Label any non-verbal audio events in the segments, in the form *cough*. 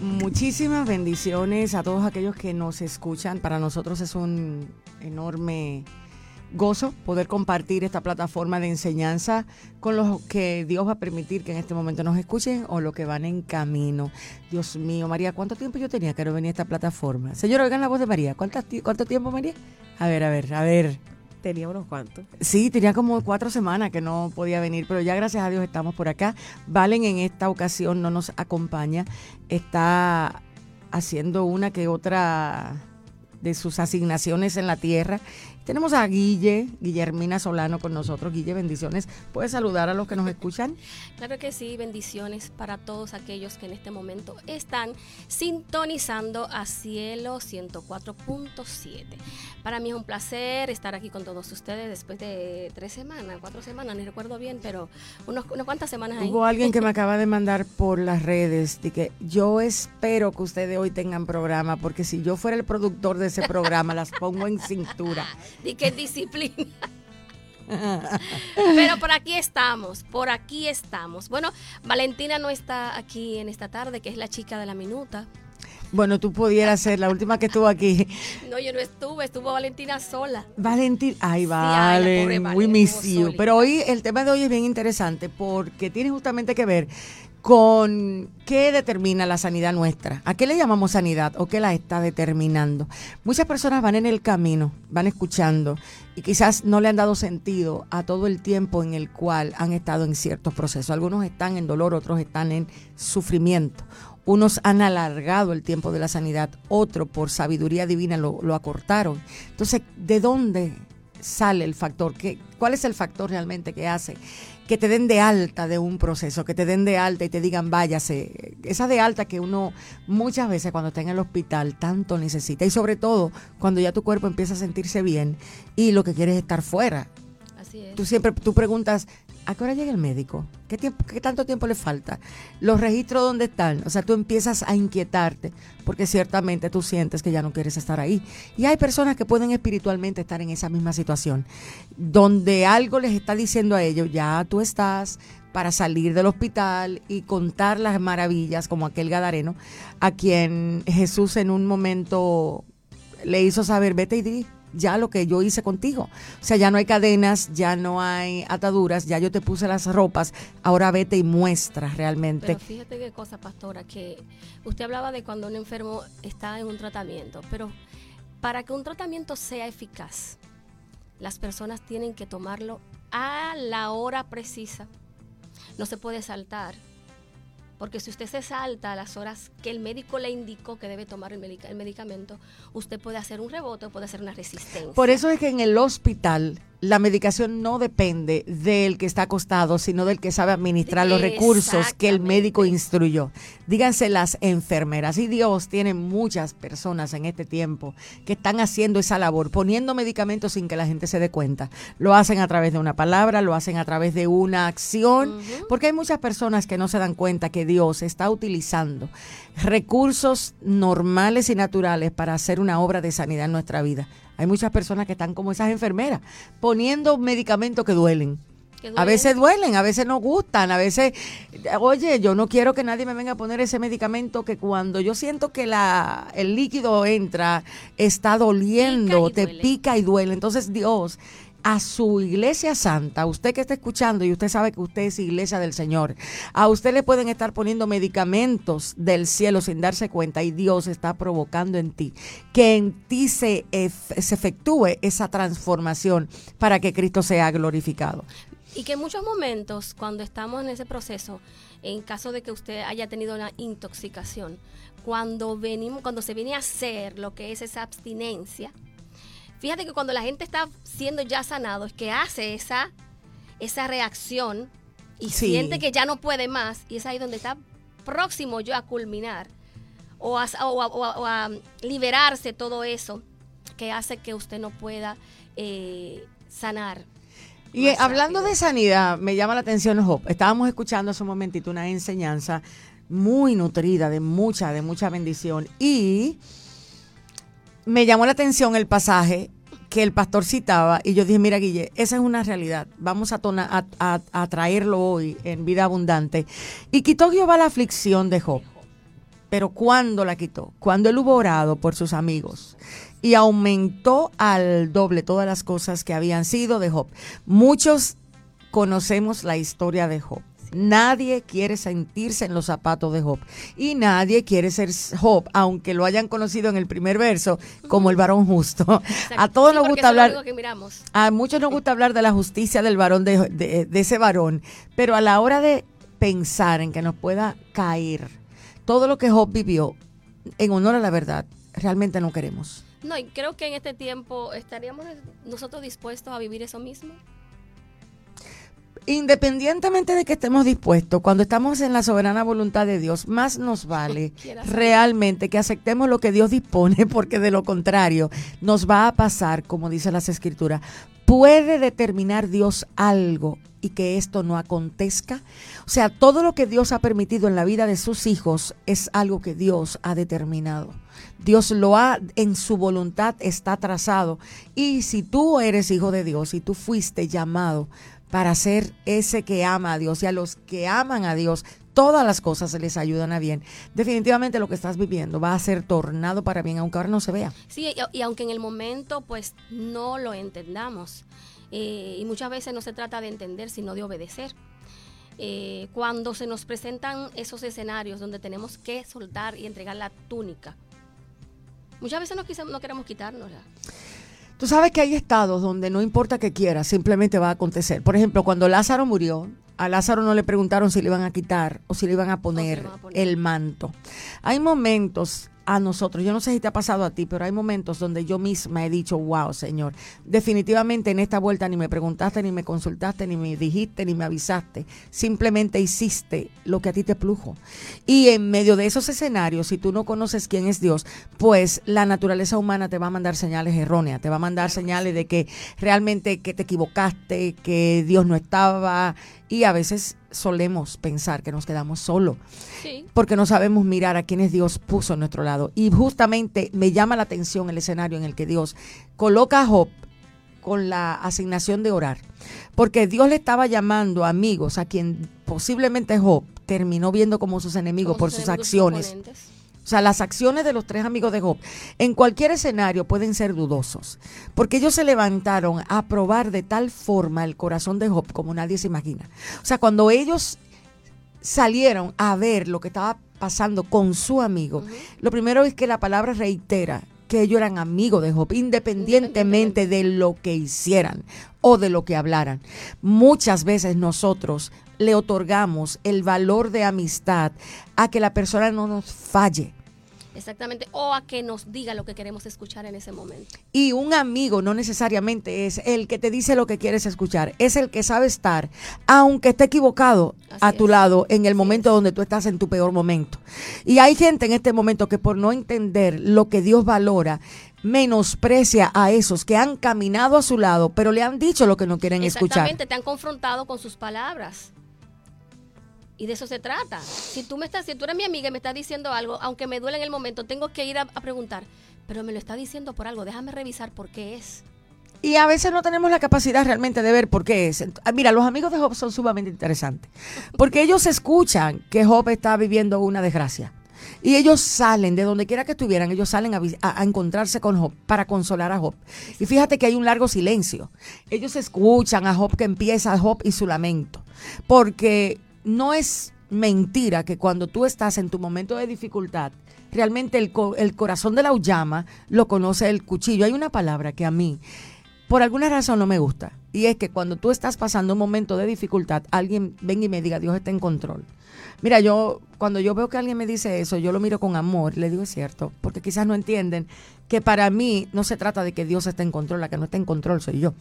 Muchísimas bendiciones a todos aquellos que nos escuchan. Para nosotros es un enorme gozo poder compartir esta plataforma de enseñanza con los que Dios va a permitir que en este momento nos escuchen o los que van en camino. Dios mío, María, ¿cuánto tiempo yo tenía que no venía a esta plataforma? Señor, oigan la voz de María. ¿Cuánto, ¿Cuánto tiempo, María? A ver, a ver, a ver. Tenía unos cuantos. Sí, tenía como cuatro semanas que no podía venir, pero ya gracias a Dios estamos por acá. Valen en esta ocasión no nos acompaña, está haciendo una que otra de sus asignaciones en la tierra tenemos a Guille, Guillermina Solano con nosotros. Guille, bendiciones. ¿Puedes saludar a los que nos escuchan? *laughs* Claro que sí, bendiciones para todos aquellos que en este momento están sintonizando a cielo 104.7. Para mí es un placer estar aquí con todos ustedes después de tres semanas, cuatro semanas, ni recuerdo bien, pero unos, unas cuantas semanas ahí. Hubo alguien que me *laughs* acaba de mandar por las redes de que yo espero que ustedes hoy tengan programa, porque si yo fuera el productor de ese programa, las pongo en cintura. *laughs* y qué disciplina. *laughs* Pero por aquí estamos, por aquí estamos. Bueno, Valentina no está aquí en esta tarde, que es la chica de la minuta. Bueno, tú pudieras ser la última que estuvo aquí. *laughs* No, yo no estuve, estuvo Valentina sola. Valentina, ay, vale, we miss you. Pero hoy, el tema de hoy es bien interesante porque tiene justamente que ver con qué determina la sanidad nuestra. ¿A qué le llamamos sanidad o qué la está determinando? Muchas personas van en el camino, van escuchando y quizás no le han dado sentido a todo el tiempo en el cual han estado en ciertos procesos. Algunos están en dolor, otros están en sufrimiento. Unos han alargado el tiempo de la sanidad, otros por sabiduría divina lo, lo acortaron. Entonces, ¿de dónde sale el factor? ¿Qué, ¿Cuál es el factor realmente que hace que te den de alta de un proceso, que te den de alta y te digan váyase. Esa de alta que uno muchas veces cuando está en el hospital tanto necesita y sobre todo cuando ya tu cuerpo empieza a sentirse bien y lo que quieres es estar fuera. Así es. Tú siempre tú preguntas, ¿A qué hora llega el médico? ¿Qué, tiempo, ¿Qué tanto tiempo le falta? ¿Los registros dónde están? O sea, tú empiezas a inquietarte porque ciertamente tú sientes que ya no quieres estar ahí. Y hay personas que pueden espiritualmente estar en esa misma situación, donde algo les está diciendo a ellos, ya tú estás para salir del hospital y contar las maravillas como aquel Gadareno, a quien Jesús en un momento le hizo saber, vete y di ya lo que yo hice contigo. O sea, ya no hay cadenas, ya no hay ataduras, ya yo te puse las ropas, ahora vete y muestra realmente. Pero fíjate qué cosa, pastora, que usted hablaba de cuando un enfermo está en un tratamiento, pero para que un tratamiento sea eficaz, las personas tienen que tomarlo a la hora precisa. No se puede saltar porque si usted se salta a las horas que el médico le indicó que debe tomar el, medicamento, usted puede hacer un rebote o puede hacer una resistencia. Por eso es que en el hospital la medicación no depende del que está acostado, sino del que sabe administrar los recursos que el médico instruyó. Díganse las enfermeras. Y Dios tiene muchas personas en este tiempo que están haciendo esa labor, poniendo medicamentos sin que la gente se dé cuenta. Lo hacen a través de una palabra, lo hacen a través de una acción, porque hay muchas personas que no se dan cuenta que Dios está utilizando recursos normales y naturales para hacer una obra de sanidad en nuestra vida. Hay muchas personas que están como esas enfermeras, poniendo medicamentos que duelen. A veces duelen, a veces no gustan, a veces, oye, yo no quiero que nadie me venga a poner ese medicamento que cuando yo siento que la, el líquido entra, está doliendo, te pica y duele. Entonces Dios a su iglesia santa, usted que está escuchando y usted sabe que usted es iglesia del Señor, a usted le pueden estar poniendo medicamentos del cielo sin darse cuenta y Dios está provocando en ti que en ti se, se efectúe esa transformación para que Cristo sea glorificado. Y que en muchos momentos, cuando estamos en ese proceso, en caso de que usted haya tenido una intoxicación, cuando venimos, cuando se viene a hacer lo que es esa abstinencia, Fíjate que cuando la gente está siendo ya sanado, es que hace esa, esa reacción y siente que ya no puede más, y es ahí donde está próximo yo a culminar o a, liberarse todo eso que hace que usted no pueda eh, sanar. Y hablando de sanidad, me llama la atención, Job. Estábamos escuchando hace un momentito una enseñanza muy nutrida, de mucha, de mucha bendición. Y me llamó la atención el pasaje que el pastor citaba y yo dije, mira Guille, esa es una realidad, vamos a, a, traerlo hoy en vida abundante. Y quitó Jehová la aflicción de Job. Pero ¿cuándo la quitó? Cuando él hubo orado por sus amigos y aumentó al doble todas las cosas que habían sido de Job. Muchos conocemos la historia de Job. Nadie quiere sentirse en los zapatos de Job. Y nadie quiere ser Job, aunque lo hayan conocido en el primer verso como el varón justo. *laughs* A todos nos gusta hablar. A muchos nos gusta hablar de la justicia del varón, de, de ese varón. Pero a la hora de pensar en que nos pueda caer todo lo que Job vivió en honor a la verdad, realmente no queremos. No, y creo que en este tiempo estaríamos nosotros dispuestos a vivir eso mismo independientemente de que estemos dispuestos, cuando estamos en la soberana voluntad de Dios, más nos vale *laughs* realmente que aceptemos lo que Dios dispone, *laughs* porque de lo contrario nos va a pasar, como dice las escrituras, ¿puede determinar Dios algo y que esto no acontezca? O sea, todo lo que Dios ha permitido en la vida de sus hijos es algo que Dios ha determinado. Dios lo ha, en su voluntad está trazado. Y si tú eres hijo de Dios y tú fuiste llamado para ser ese que ama a Dios y a los que aman a Dios todas las cosas se les ayudan a bien. Definitivamente lo que estás viviendo va a ser tornado para bien, aunque ahora no se vea. Sí, y, aunque en el momento pues no lo entendamos. Eh, y muchas veces no se trata de entender, sino de obedecer. Eh, cuando se nos presentan esos escenarios donde tenemos que soltar y entregar la túnica, muchas veces no, no queremos quitárnosla. Tú sabes que hay estados donde no importa que quieras, simplemente va a acontecer. Por ejemplo, cuando Lázaro murió, a Lázaro no le preguntaron si le iban a quitar o si le iban a poner, el manto. Hay momentos a nosotros. Yo no sé si te ha pasado a ti, pero hay momentos donde yo misma he dicho, wow, Señor, definitivamente en esta vuelta ni me preguntaste, ni me consultaste, ni me dijiste, ni me avisaste. Simplemente hiciste lo que a ti te plujo. Y en medio de esos escenarios, si tú no conoces quién es Dios, pues la naturaleza humana te va a mandar señales erróneas, te va a mandar señales de que realmente que te equivocaste, que Dios no estaba y a veces solemos pensar que nos quedamos solos porque no sabemos mirar a quienes Dios puso a nuestro lado. Y justamente me llama la atención el escenario en el que Dios coloca a Job con la asignación de orar, porque Dios le estaba llamando amigos a quien posiblemente Job terminó viendo como sus enemigos por sus, acciones. O sea, las acciones de los tres amigos de Job en cualquier escenario pueden ser dudosos, porque ellos se levantaron a probar de tal forma el corazón de Job como nadie se imagina. O sea, cuando ellos salieron a ver lo que estaba pasando con su amigo, lo primero es que la palabra reitera que ellos eran amigos de Job, independientemente de lo que hicieran o de lo que hablaran. Muchas veces nosotros le otorgamos el valor de amistad a que la persona no nos falle. Exactamente, o a que nos diga lo que queremos escuchar en ese momento. Y un amigo no necesariamente es el que te dice lo que quieres escuchar, es el que sabe estar, aunque esté equivocado, a tu lado en el momento donde tú estás en tu peor momento. Y hay gente en este momento que por no entender lo que Dios valora, menosprecia a esos que han caminado a su lado, pero le han dicho lo que no quieren escuchar. Exactamente, te han confrontado con sus palabras. Y de eso se trata. Si tú me estás, si tú eres mi amiga y me estás diciendo algo, aunque me duele en el momento, tengo que ir a, preguntar, pero me lo está diciendo por algo, déjame revisar por qué es. Y a veces no tenemos la capacidad realmente de ver por qué es. Ah, mira, los amigos de Job son sumamente interesantes. Porque ellos escuchan que Job está viviendo una desgracia. Y ellos salen, de donde quiera que estuvieran, ellos salen a, a, encontrarse con Job para consolar a Job. Y fíjate que hay un largo silencio. Ellos escuchan a Job que empieza Job y su lamento. Porque no es mentira que cuando tú estás en tu momento de dificultad, realmente el, el corazón de la llama lo conoce el cuchillo. Hay una palabra que a mí, por alguna razón, no me gusta. Y es que cuando tú estás pasando un momento de dificultad, alguien venga y me diga, Dios está en control. Mira, yo, cuando yo veo que alguien me dice eso, yo lo miro con amor, le digo, es cierto, porque quizás no entienden que para mí no se trata de que Dios esté en control, la que no está en control soy yo.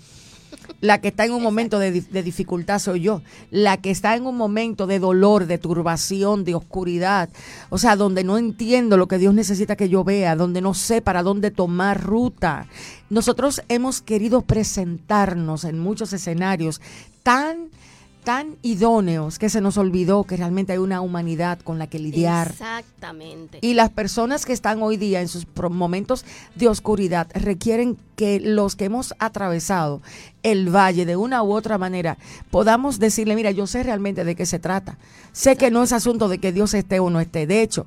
La que está en un momento de, dificultad soy yo. La que está en un momento de dolor, de turbación, de oscuridad. O sea, donde no entiendo lo que Dios necesita que yo vea, donde no sé para dónde tomar ruta. Nosotros hemos querido presentarnos en muchos escenarios tan tan idóneos que se nos olvidó que realmente hay una humanidad con la que lidiar. Exactamente. Y las personas que están hoy día en sus momentos de oscuridad requieren que los que hemos atravesado el valle de una u otra manera podamos decirle, mira, yo sé realmente de qué se trata. Sé que no es asunto de que Dios esté o no esté. De hecho,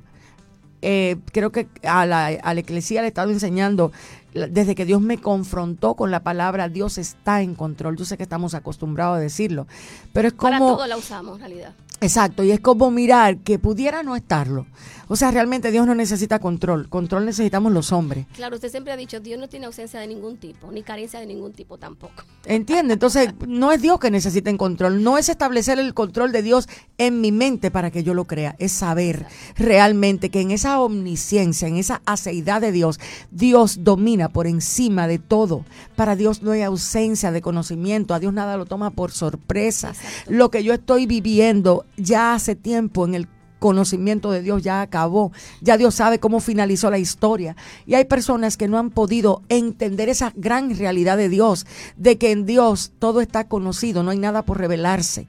eh, creo que a la, a la eclesía le he estado enseñando desde que Dios me confrontó con la palabra, Dios está en control. Yo sé que estamos acostumbrados a decirlo, pero es como... Para todo la usamos en realidad. Exacto, y es como mirar que pudiera no estarlo. O sea, realmente Dios no necesita control, control necesitamos los hombres. Claro, usted siempre ha dicho, Dios no tiene ausencia de ningún tipo, ni carencia de ningún tipo tampoco. Entiende, entonces no es Dios que necesita control, no es establecer el control de Dios en mi mente para que yo lo crea, es saber realmente que en esa omnisciencia, en esa aceidad de Dios, Dios domina por encima de todo. Para Dios no hay ausencia de conocimiento, a Dios nada lo toma por sorpresa. Lo que yo estoy viviendo ya hace tiempo en el conocimiento de Dios ya acabó, ya Dios sabe cómo finalizó la historia. Y hay personas que no han podido entender esa gran realidad de Dios, de que en Dios todo está conocido, no hay nada por revelarse.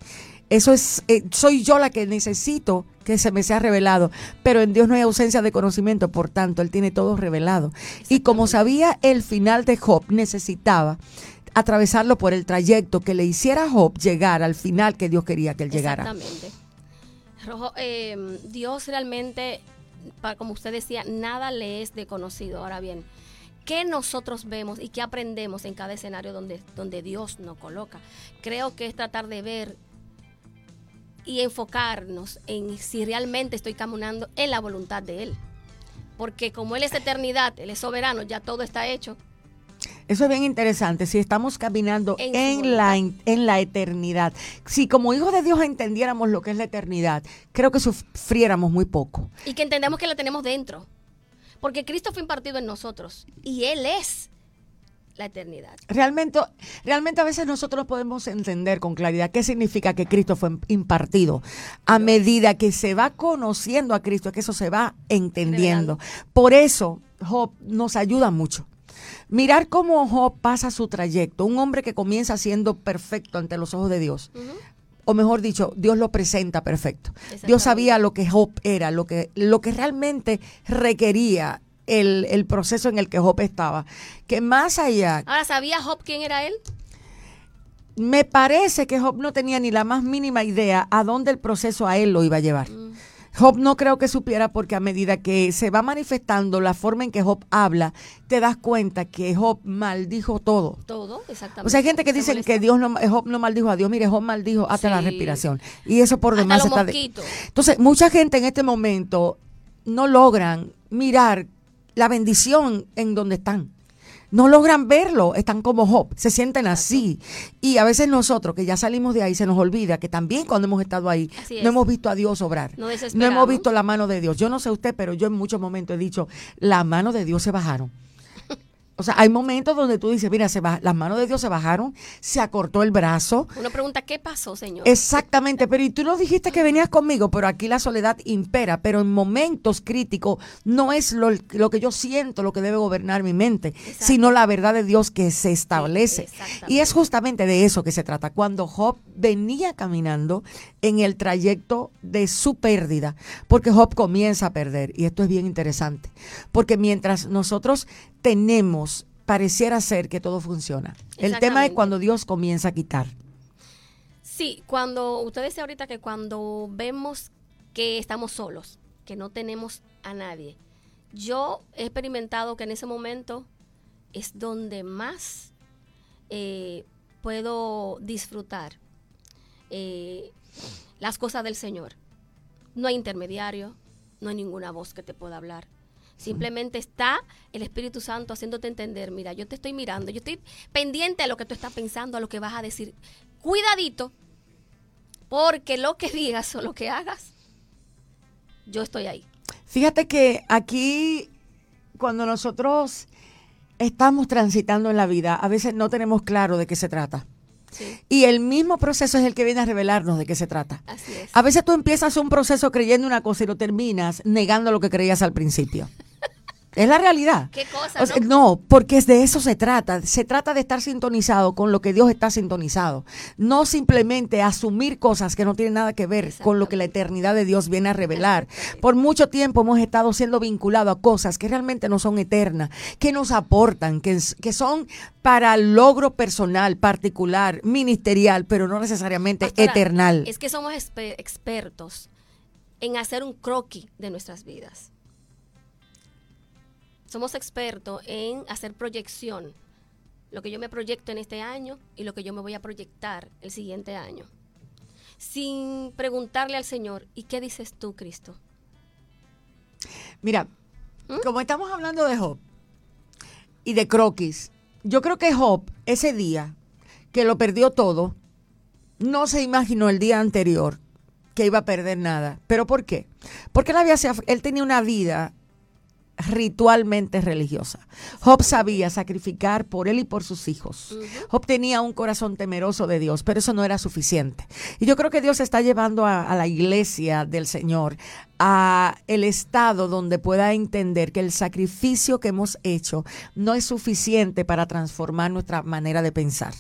Eso es, eh, soy yo la que necesito que se me sea revelado, pero en Dios no hay ausencia de conocimiento, por tanto, Él tiene todo revelado. Y como sabía el final de Job, necesitaba atravesarlo por el trayecto que le hiciera a Job llegar al final que Dios quería que él llegara. Exactamente. Eh, Dios realmente, como usted decía, nada le es desconocido. Ahora bien, ¿qué nosotros vemos y qué aprendemos en cada escenario donde, donde Dios nos coloca? Creo que es tratar de ver y enfocarnos en si realmente estoy caminando en la voluntad de Él. Porque como Él es eternidad, Él es soberano, ya todo está hecho, eso es bien interesante. Si estamos caminando en, la, en la eternidad, si como hijos de Dios entendiéramos lo que es la eternidad, creo que sufriéramos muy poco. Y que entendamos que la tenemos dentro. Porque Cristo fue impartido en nosotros y Él es la eternidad. Realmente, realmente a veces nosotros podemos entender con claridad qué significa que Cristo fue impartido. A medida que se va conociendo a Cristo, que eso se va entendiendo. Por eso Job nos ayuda mucho Mirar cómo Job pasa su trayecto, un hombre que comienza siendo perfecto ante los ojos de Dios. O mejor dicho, Dios lo presenta perfecto. Dios sabía lo que Job era, lo que, lo que realmente requería el, el, proceso en el que Job estaba. Que más allá. Ahora, ¿sabía Job quién era él? Me parece que Job no tenía ni la más mínima idea a dónde el proceso a él lo iba a llevar. Mm. Job no creo que supiera porque a medida que se va manifestando la forma en que Job habla, te das cuenta que Job maldijo todo. Todo, exactamente. O sea, hay gente que dice que Dios no, Job no maldijo a Dios. Mire, Job maldijo hasta la respiración. Y eso por demás está... De... Entonces, mucha gente en este momento no logran mirar la bendición en donde están no logran verlo, están como Job, se sienten así. Y a veces nosotros, que ya salimos de ahí, se nos olvida que también cuando hemos estado ahí, no hemos visto a Dios obrar. No, no hemos visto la mano de Dios. Yo no sé usted, pero yo en muchos momentos he dicho, la mano de Dios se bajaron. O sea, hay momentos donde tú dices, mira, se las manos de Dios se bajaron, se acortó el brazo. Uno pregunta, ¿qué pasó, Señor? Exactamente, pero y tú no dijiste que venías conmigo, pero aquí la soledad impera, pero en momentos críticos no es lo, que yo siento lo que debe gobernar mi mente, sino la verdad de Dios que se establece. y es justamente de eso que se trata. Cuando Job venía caminando en el trayecto de su pérdida, porque Job comienza a perder, y esto es bien interesante, porque mientras nosotros tenemos, pareciera ser que todo funciona. El tema es cuando Dios comienza a quitar. Sí, cuando usted dice ahorita que cuando vemos que estamos solos, que no tenemos a nadie, yo he experimentado que en ese momento es donde más eh, puedo disfrutar eh, las cosas del Señor. No hay intermediario, no hay ninguna voz que te pueda hablar. Simplemente está el Espíritu Santo haciéndote entender, mira, yo te estoy mirando, yo estoy pendiente a lo que tú estás pensando, a lo que vas a decir. Cuidadito, porque lo que digas o lo que hagas, yo estoy ahí. Fíjate que aquí, cuando nosotros estamos transitando en la vida, a veces no tenemos claro de qué se trata. Y el mismo proceso es el que viene a revelarnos de qué se trata. A veces tú empiezas un proceso creyendo una cosa y lo terminas negando lo que creías al principio. Es la realidad. ¿Qué cosa? ¿no? porque es de eso se trata. Se trata de estar sintonizado con lo que Dios está sintonizado. No simplemente asumir cosas que no tienen nada que ver con lo que la eternidad de Dios viene a revelar. Por mucho tiempo hemos estado siendo vinculados a cosas que realmente no son eternas, que nos aportan, que, que son para logro personal, particular, ministerial, pero no necesariamente eternal. Es que somos expertos en hacer un croquis de nuestras vidas somos expertos en hacer proyección. Lo que yo me proyecto en este año y lo que yo me voy a proyectar el siguiente año. Sin preguntarle al Señor, ¿y qué dices tú, Cristo? Mira, ¿Mm? como estamos hablando de Job y de croquis, yo creo que Job, ese día que lo perdió todo, no se imaginó el día anterior que iba a perder nada. ¿Pero por qué? Porque él, había, él tenía una vida ritualmente religiosa. Job sabía sacrificar por él y por sus hijos. Job tenía un corazón temeroso de Dios, pero eso no era suficiente. Y yo creo que Dios está llevando a, a, la iglesia del Señor a el estado donde pueda entender que el sacrificio que hemos hecho no es suficiente para transformar nuestra manera de pensar.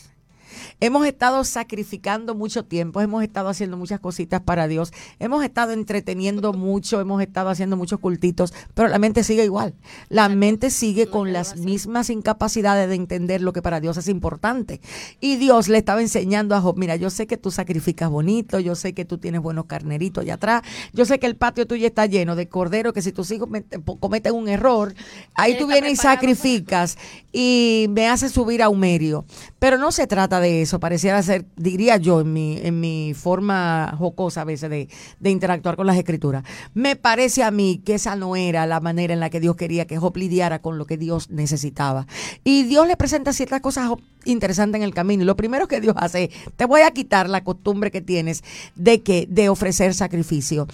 Hemos estado sacrificando mucho tiempo, hemos estado haciendo muchas cositas para Dios, hemos estado entreteniendo mucho, hemos estado haciendo muchos cultitos, pero la mente sigue igual. La mente sigue con las mismas incapacidades de entender lo que para Dios es importante. Y Dios le estaba enseñando a Job, mira, yo sé que tú sacrificas bonito, yo sé que tú tienes buenos carneritos allá atrás, yo sé que el patio tuyo está lleno de cordero, que si tus hijos cometen un error, ahí tú vienes y sacrificas y me haces subir a Humerio. Pero no se trata de eso, pareciera ser, diría yo, en mi, en mi forma jocosa a veces de, de, interactuar con las escrituras. Me parece a mí que esa no era la manera en la que Dios quería que Job lidiara con lo que Dios necesitaba. Y Dios le presenta ciertas cosas interesantes en el camino. Y lo primero que Dios hace, te voy a quitar la costumbre que tienes de que de ofrecer sacrificio.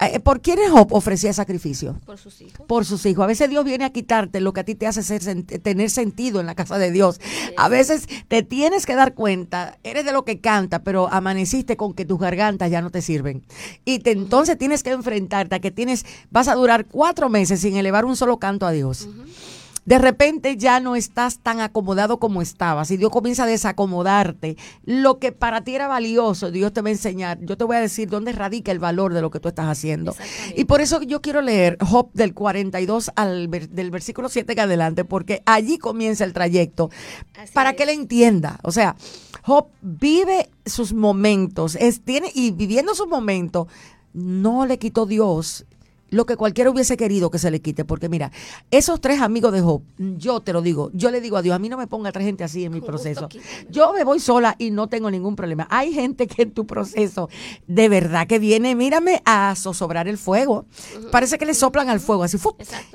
Eh, ¿Por quién Job ofrecía sacrificio? Por sus hijos. Por sus hijos. A veces Dios viene a quitarte lo que a ti te hace ser, tener sentido en la casa de Dios. A veces te tienes que dar cuenta, eres de lo que canta, pero amaneciste con que tus gargantas ya no te sirven. Y te, entonces tienes que enfrentarte a que tienes, vas a durar cuatro meses sin elevar un solo canto a Dios de repente ya no estás tan acomodado como estabas y Dios comienza a desacomodarte. Lo que para ti era valioso, Dios te va a enseñar. Yo te voy a decir dónde radica el valor de lo que tú estás haciendo. Y por eso yo quiero leer Job del 42 al del versículo 7 en adelante, porque allí comienza el trayecto para que él entienda. O sea, Job vive sus momentos, es, tiene, y viviendo sus momentos, no le quitó Dios lo que cualquiera hubiese querido que se le quite. Porque mira, esos tres amigos de Job, yo te lo digo, yo le digo a Dios, a mí no me ponga tres gente así en mi proceso. Yo me voy sola y no tengo ningún problema. Hay gente que en tu proceso de verdad que viene, mírame, a zozobrar el fuego. Parece que le soplan al fuego así.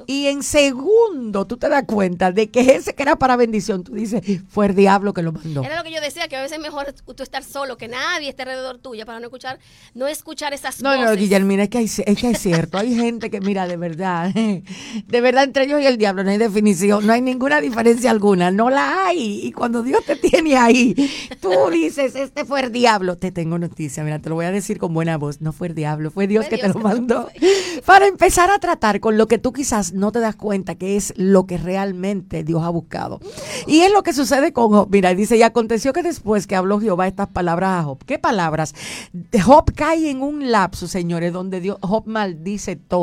Y en segundo tú te das cuenta de que ese que era para bendición, tú dices, fue el diablo que lo mandó. Era lo que yo decía, que a veces es mejor tú estar solo, que nadie esté alrededor tuya para no escuchar, no escuchar esas no, voces. No, no, Guillermina, es que, es que es cierto. Hay gente *laughs* que, mira, de verdad, *laughs* de verdad entre ellos y el diablo no hay definición, no hay ninguna diferencia alguna, no la hay. Y cuando Dios te tiene ahí, tú dices, este fue el diablo. Te tengo noticia, mira, te lo voy a decir con buena voz, no fue el diablo, fue Dios que te lo mandó. *laughs* Para empezar a tratar con lo que tú quizás no te das cuenta que es lo que realmente Dios ha buscado. Y es lo que sucede con Job. Mira, dice, y aconteció que después que habló Jehová estas palabras a Job, ¿qué palabras? Job cae en un lapso, señores, donde Dios, Job maldice todo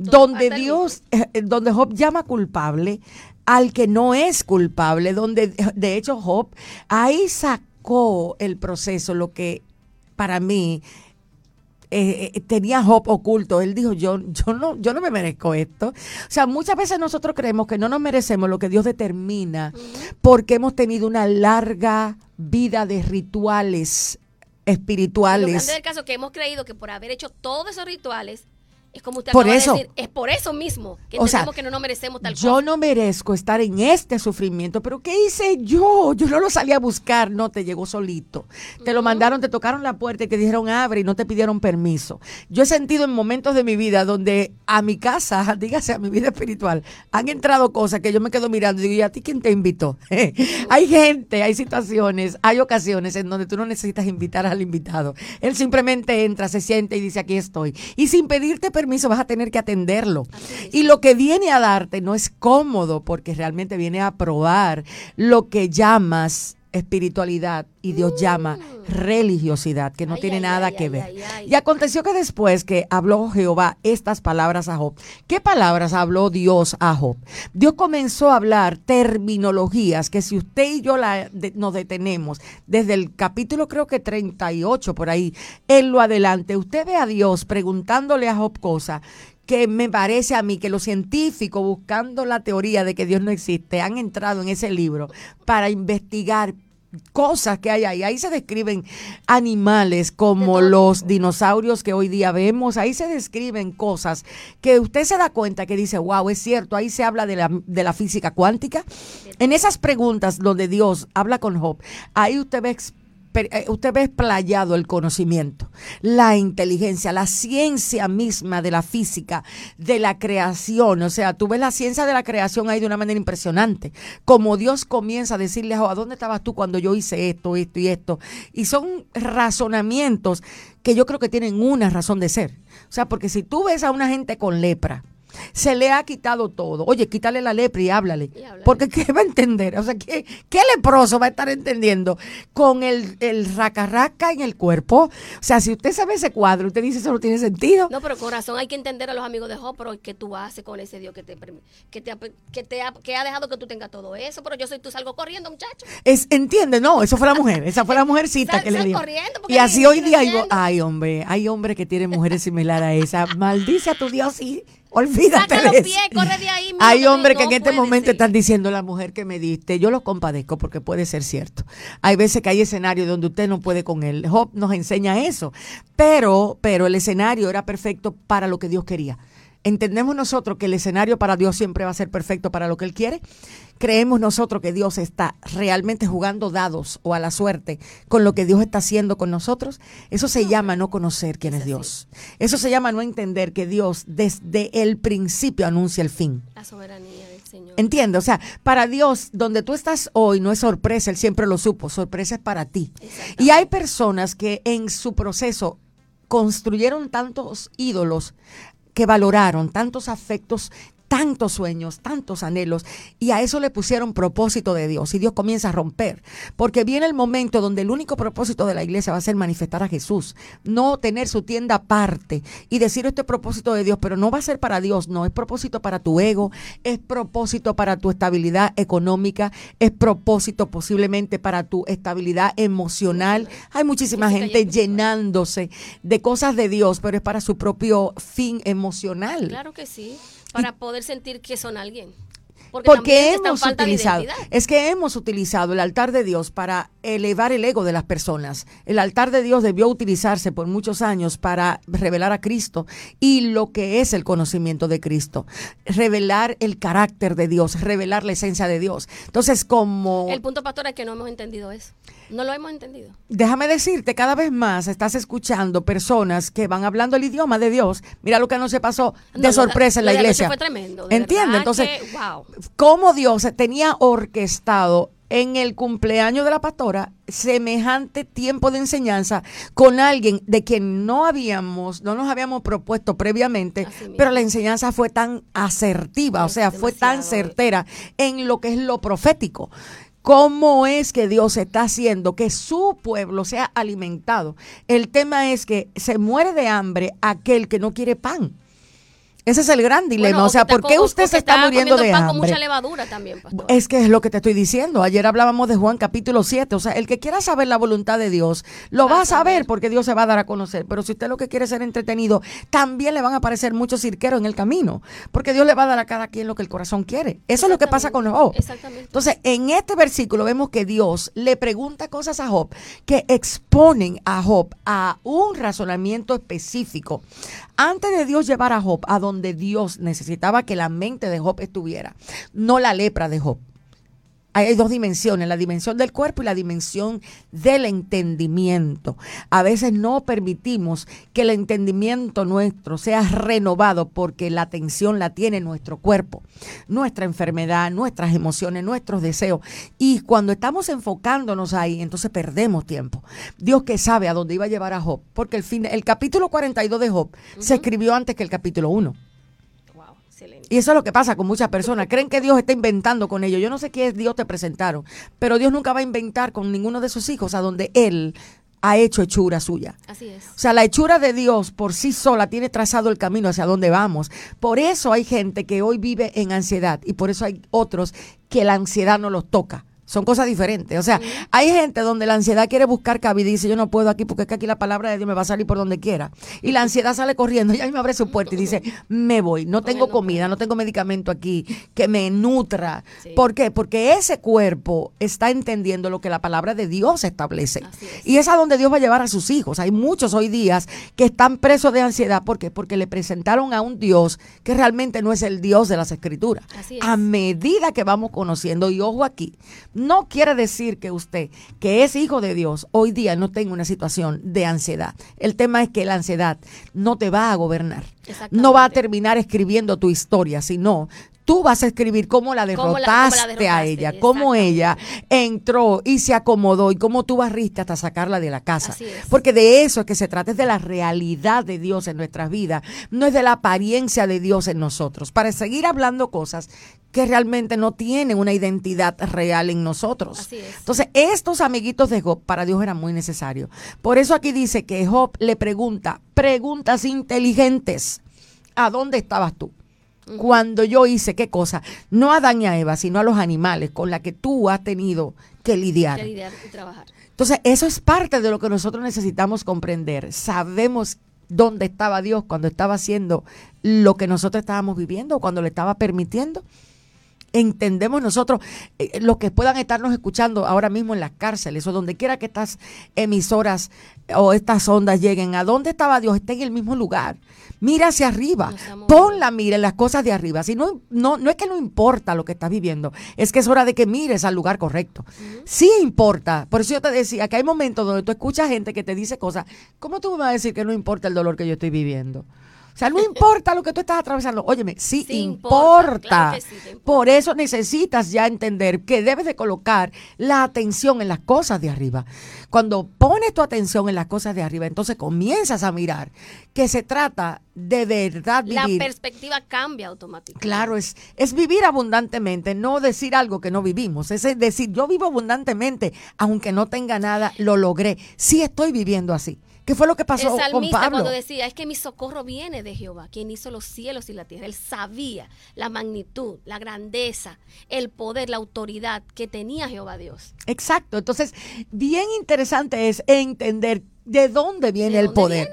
donde Dios, eh, eh, donde Job llama culpable al que no es culpable, donde de hecho Job ahí sacó el proceso, lo que para mí eh, tenía Job oculto. Él dijo, yo, yo, no, yo no me merezco esto. O sea, muchas veces nosotros creemos que no nos merecemos lo que Dios determina porque hemos tenido una larga vida de rituales espirituales. En el caso que hemos creído que por haber hecho todos esos rituales es como usted por eso, decir, es por eso mismo que entendemos que no nos merecemos tal yo no merezco estar en este sufrimiento, pero ¿qué hice yo? Yo no lo salí a buscar, no, te llegó solito. Te lo mandaron, te tocaron la puerta y te dijeron abre y no te pidieron permiso. Yo he sentido en momentos de mi vida donde a mi casa, *laughs* dígase a mi vida espiritual, han entrado cosas que yo me quedo mirando y digo, ¿y a ti quién te invitó? *laughs* hay gente, hay situaciones, hay ocasiones en donde tú no necesitas invitar al invitado. Él simplemente entra, se siente y dice, aquí estoy. Y sin pedirte permiso, permiso, vas a tener que atenderlo. Y lo que viene a darte no es cómodo porque realmente viene a probar lo que llamas espiritualidad y Dios llama mm. religiosidad, que no tiene nada que ver. y aconteció que después que habló Jehová estas palabras a Job, ¿qué palabras habló Dios a Job? Dios comenzó a hablar terminologías que si usted y yo la, nos detenemos desde el capítulo creo que 38 por ahí, en lo adelante, usted ve a Dios preguntándole a Job cosas que me parece a mí que los científicos buscando la teoría de que Dios no existe han entrado en ese libro para investigar cosas que hay ahí. Ahí se describen animales como los dinosaurios que hoy día vemos. Ahí se describen cosas que usted se da cuenta que dice, wow, es cierto. Ahí se habla de la, de la física cuántica. En esas preguntas donde Dios habla con Job, ahí usted ve usted ve explayado el conocimiento, la inteligencia, la ciencia misma de la física, de la creación. O sea, tú ves la ciencia de la creación ahí de una manera impresionante. Como Dios comienza a decirle, ¿a dónde estabas tú cuando yo hice esto, esto y esto? Y son razonamientos que yo creo que tienen una razón de ser. O sea, porque si tú ves a una gente con lepra, se le ha quitado todo. Oye, quítale la lepra y háblale. Porque ¿qué va a entender? O sea, ¿qué, ¿qué, leproso va a estar entendiendo con el, el raca en el cuerpo? O sea, si usted sabe ese cuadro, usted dice eso no tiene sentido. No, pero corazón, hay que entender a los amigos de Job, pero ¿qué tú haces con ese Dios que te, que te, que te ha, que ha dejado que tú tengas todo eso? Pero yo soy tú salgo corriendo, muchacho. Es, entiende, no, eso fue la mujer, esa fue la *laughs* mujercita que le dio. Y así hoy día hay, ay, hombre, hay hombres que tienen mujeres similares a esa. Maldice a tu Dios y Olvídate de Hay hombres que en este momento están diciendo la mujer que me diste. Yo los compadezco porque puede ser cierto. Hay veces que hay escenarios donde usted no puede con él. Job nos enseña eso. Pero, pero el escenario era perfecto para lo que Dios quería. ¿Entendemos nosotros que el escenario para Dios siempre va a ser perfecto para lo que Él quiere? ¿Creemos nosotros que Dios está realmente jugando dados o a la suerte con lo que Dios está haciendo con nosotros? Eso se llama no conocer quién es Dios. Eso se llama no entender que Dios desde el principio anuncia el fin. La soberanía del Señor. Entiende, o sea, para Dios, donde tú estás hoy no es sorpresa, Él siempre lo supo, sorpresa es para ti. Y hay personas que en su proceso construyeron tantos ídolos que valoraron tantos afectos tantos sueños, tantos anhelos, y a eso le pusieron propósito de Dios, y Dios comienza a romper, porque viene el momento donde el único propósito de la iglesia va a ser manifestar a Jesús, no tener su tienda aparte y decir este propósito de Dios, pero no va a ser para Dios, no, es propósito para tu ego, es propósito para tu estabilidad económica, es propósito posiblemente para tu estabilidad emocional. Hay muchísima gente llenándose de cosas de Dios, pero es para su propio fin emocional. Claro que sí para poder sentir que son alguien. Porque, hemos utilizado, es que hemos utilizado el altar de Dios para elevar el ego de las personas. El altar de Dios debió utilizarse por muchos años para revelar a Cristo y lo que es el conocimiento de Cristo, revelar el carácter de Dios, revelar la esencia de Dios. Entonces, como... El punto, pastor, es que no hemos entendido eso. No lo hemos entendido. Déjame decirte, cada vez más estás escuchando personas que van hablando el idioma de Dios. Mira lo que no se pasó de sorpresa en la iglesia. fue tremendo. ¿Entiendes? Entonces, cómo Dios tenía orquestado en el cumpleaños de la pastora semejante tiempo de enseñanza con alguien de quien no habíamos, no nos habíamos propuesto previamente, pero la enseñanza fue tan asertiva, o sea, fue tan certera en lo que es lo profético. ¿Cómo es que Dios está haciendo que su pueblo sea alimentado? El tema es que se muere de hambre aquel que no quiere pan. Ese es el gran dilema. o sea, ¿por qué usted se está, muriendo de hambre? Con mucha levadura también, pastor. Es que es lo que te estoy diciendo. Ayer hablábamos de Juan capítulo 7. O sea, el que quiera saber la voluntad de Dios, lo va a saber porque Dios se va a dar a conocer. Pero si usted lo que quiere es ser entretenido, también le van a aparecer muchos cirqueros en el camino. Porque Dios le va a dar a cada quien lo que el corazón quiere. Eso es lo que pasa con Job. Exactamente. Entonces, en este versículo vemos que Dios le pregunta cosas a Job que exponen a Job a un razonamiento específico. Antes de Dios llevar a Job a donde Dios necesitaba que la mente de Job estuviera, no la lepra de Job hay dos dimensiones, la dimensión del cuerpo y la dimensión del entendimiento. A veces no permitimos que el entendimiento nuestro sea renovado porque la atención la tiene nuestro cuerpo, nuestra enfermedad, nuestras emociones, nuestros deseos. Y cuando estamos enfocándonos ahí, entonces perdemos tiempo. Dios que sabe a dónde iba a llevar a Job, porque el, fin, el capítulo 42 de Job se escribió antes que el capítulo 1. Y eso es lo que pasa con muchas personas. Creen que Dios está inventando con ellos. Yo no sé qué Dios te presentaron, pero Dios nunca va a inventar con ninguno de sus hijos a donde Él ha hecho hechura suya. Así es. O sea, la hechura de Dios por sí sola tiene trazado el camino hacia donde vamos. Por eso hay gente que hoy vive en ansiedad y por eso hay otros que la ansiedad no los toca Son cosas diferentes. O sea, hay gente donde la ansiedad quiere buscar cabida y dice, yo no puedo aquí porque es que aquí la palabra de Dios me va a salir por donde quiera. Y la ansiedad sale corriendo *laughs* y ahí me abre su puerta y dice, me voy, no tengo comida, no tengo medicamento aquí que me nutra. ¿Por qué? Porque ese cuerpo está entendiendo lo que la palabra de Dios establece. Y es a donde Dios va a llevar a sus hijos. Hay muchos hoy días que están presos de ansiedad. ¿Por qué? Porque le presentaron a un Dios que realmente no es el Dios de las escrituras. A medida que vamos conociendo, y ojo aquí, no quiere decir que usted, que es hijo de Dios, hoy día no tenga una situación de ansiedad. El tema es que la ansiedad no te va a gobernar. No va a terminar escribiendo tu historia, sino tú vas a escribir cómo la derrotaste, a ella, cómo ella entró y se acomodó y cómo tú barriste hasta sacarla de la casa. Porque de eso es que se trata, es de la realidad de Dios en nuestras vidas, no es de la apariencia de Dios en nosotros. Para seguir hablando cosas que realmente no tienen una identidad real en nosotros. Entonces, estos amiguitos de Job para Dios eran muy necesarios. Por eso aquí dice que Job le pregunta preguntas inteligentes. ¿A dónde estabas tú? Cuando yo hice qué cosa, no a Adán y a Eva, sino a los animales con la que tú has tenido que lidiar. Que lidiar y trabajar. Entonces, eso es parte de lo que nosotros necesitamos comprender. Sabemos dónde estaba Dios cuando estaba haciendo lo que nosotros estábamos viviendo, cuando le estaba permitiendo entendemos nosotros, eh, los que puedan estarnos escuchando ahora mismo en las cárceles o donde quiera que estas emisoras o estas ondas lleguen, ¿a dónde estaba Dios? Está en el mismo lugar. Mira hacia arriba, pon la mira en las cosas de arriba. Si no, no, no es que no importa lo que estás viviendo, es que es hora de que mires al lugar correcto. Sí importa. Por eso yo te decía que hay momentos donde tú escuchas gente que te dice cosas. ¿Cómo tú me vas a decir que no importa el dolor que yo estoy viviendo? O sea, no importa lo que tú estás atravesando. Óyeme, sí, importa. Por eso necesitas ya entender que debes de colocar la atención en las cosas de arriba. Cuando pones tu atención en las cosas de arriba, entonces comienzas a mirar que se trata de verdad vivir. La perspectiva cambia automáticamente. Claro, es, es vivir abundantemente, no decir algo que no vivimos. Es decir, yo vivo abundantemente, aunque no tenga nada, lo logré. Sí estoy viviendo así. ¿Qué fue lo que pasó el con Pablo? cuando decía, es que mi socorro viene de Jehová, quien hizo los cielos y la tierra. Él sabía la magnitud, la grandeza, el poder, la autoridad que tenía Jehová Dios. Exacto. Entonces, bien interesante es entender ¿De dónde viene, el, poder?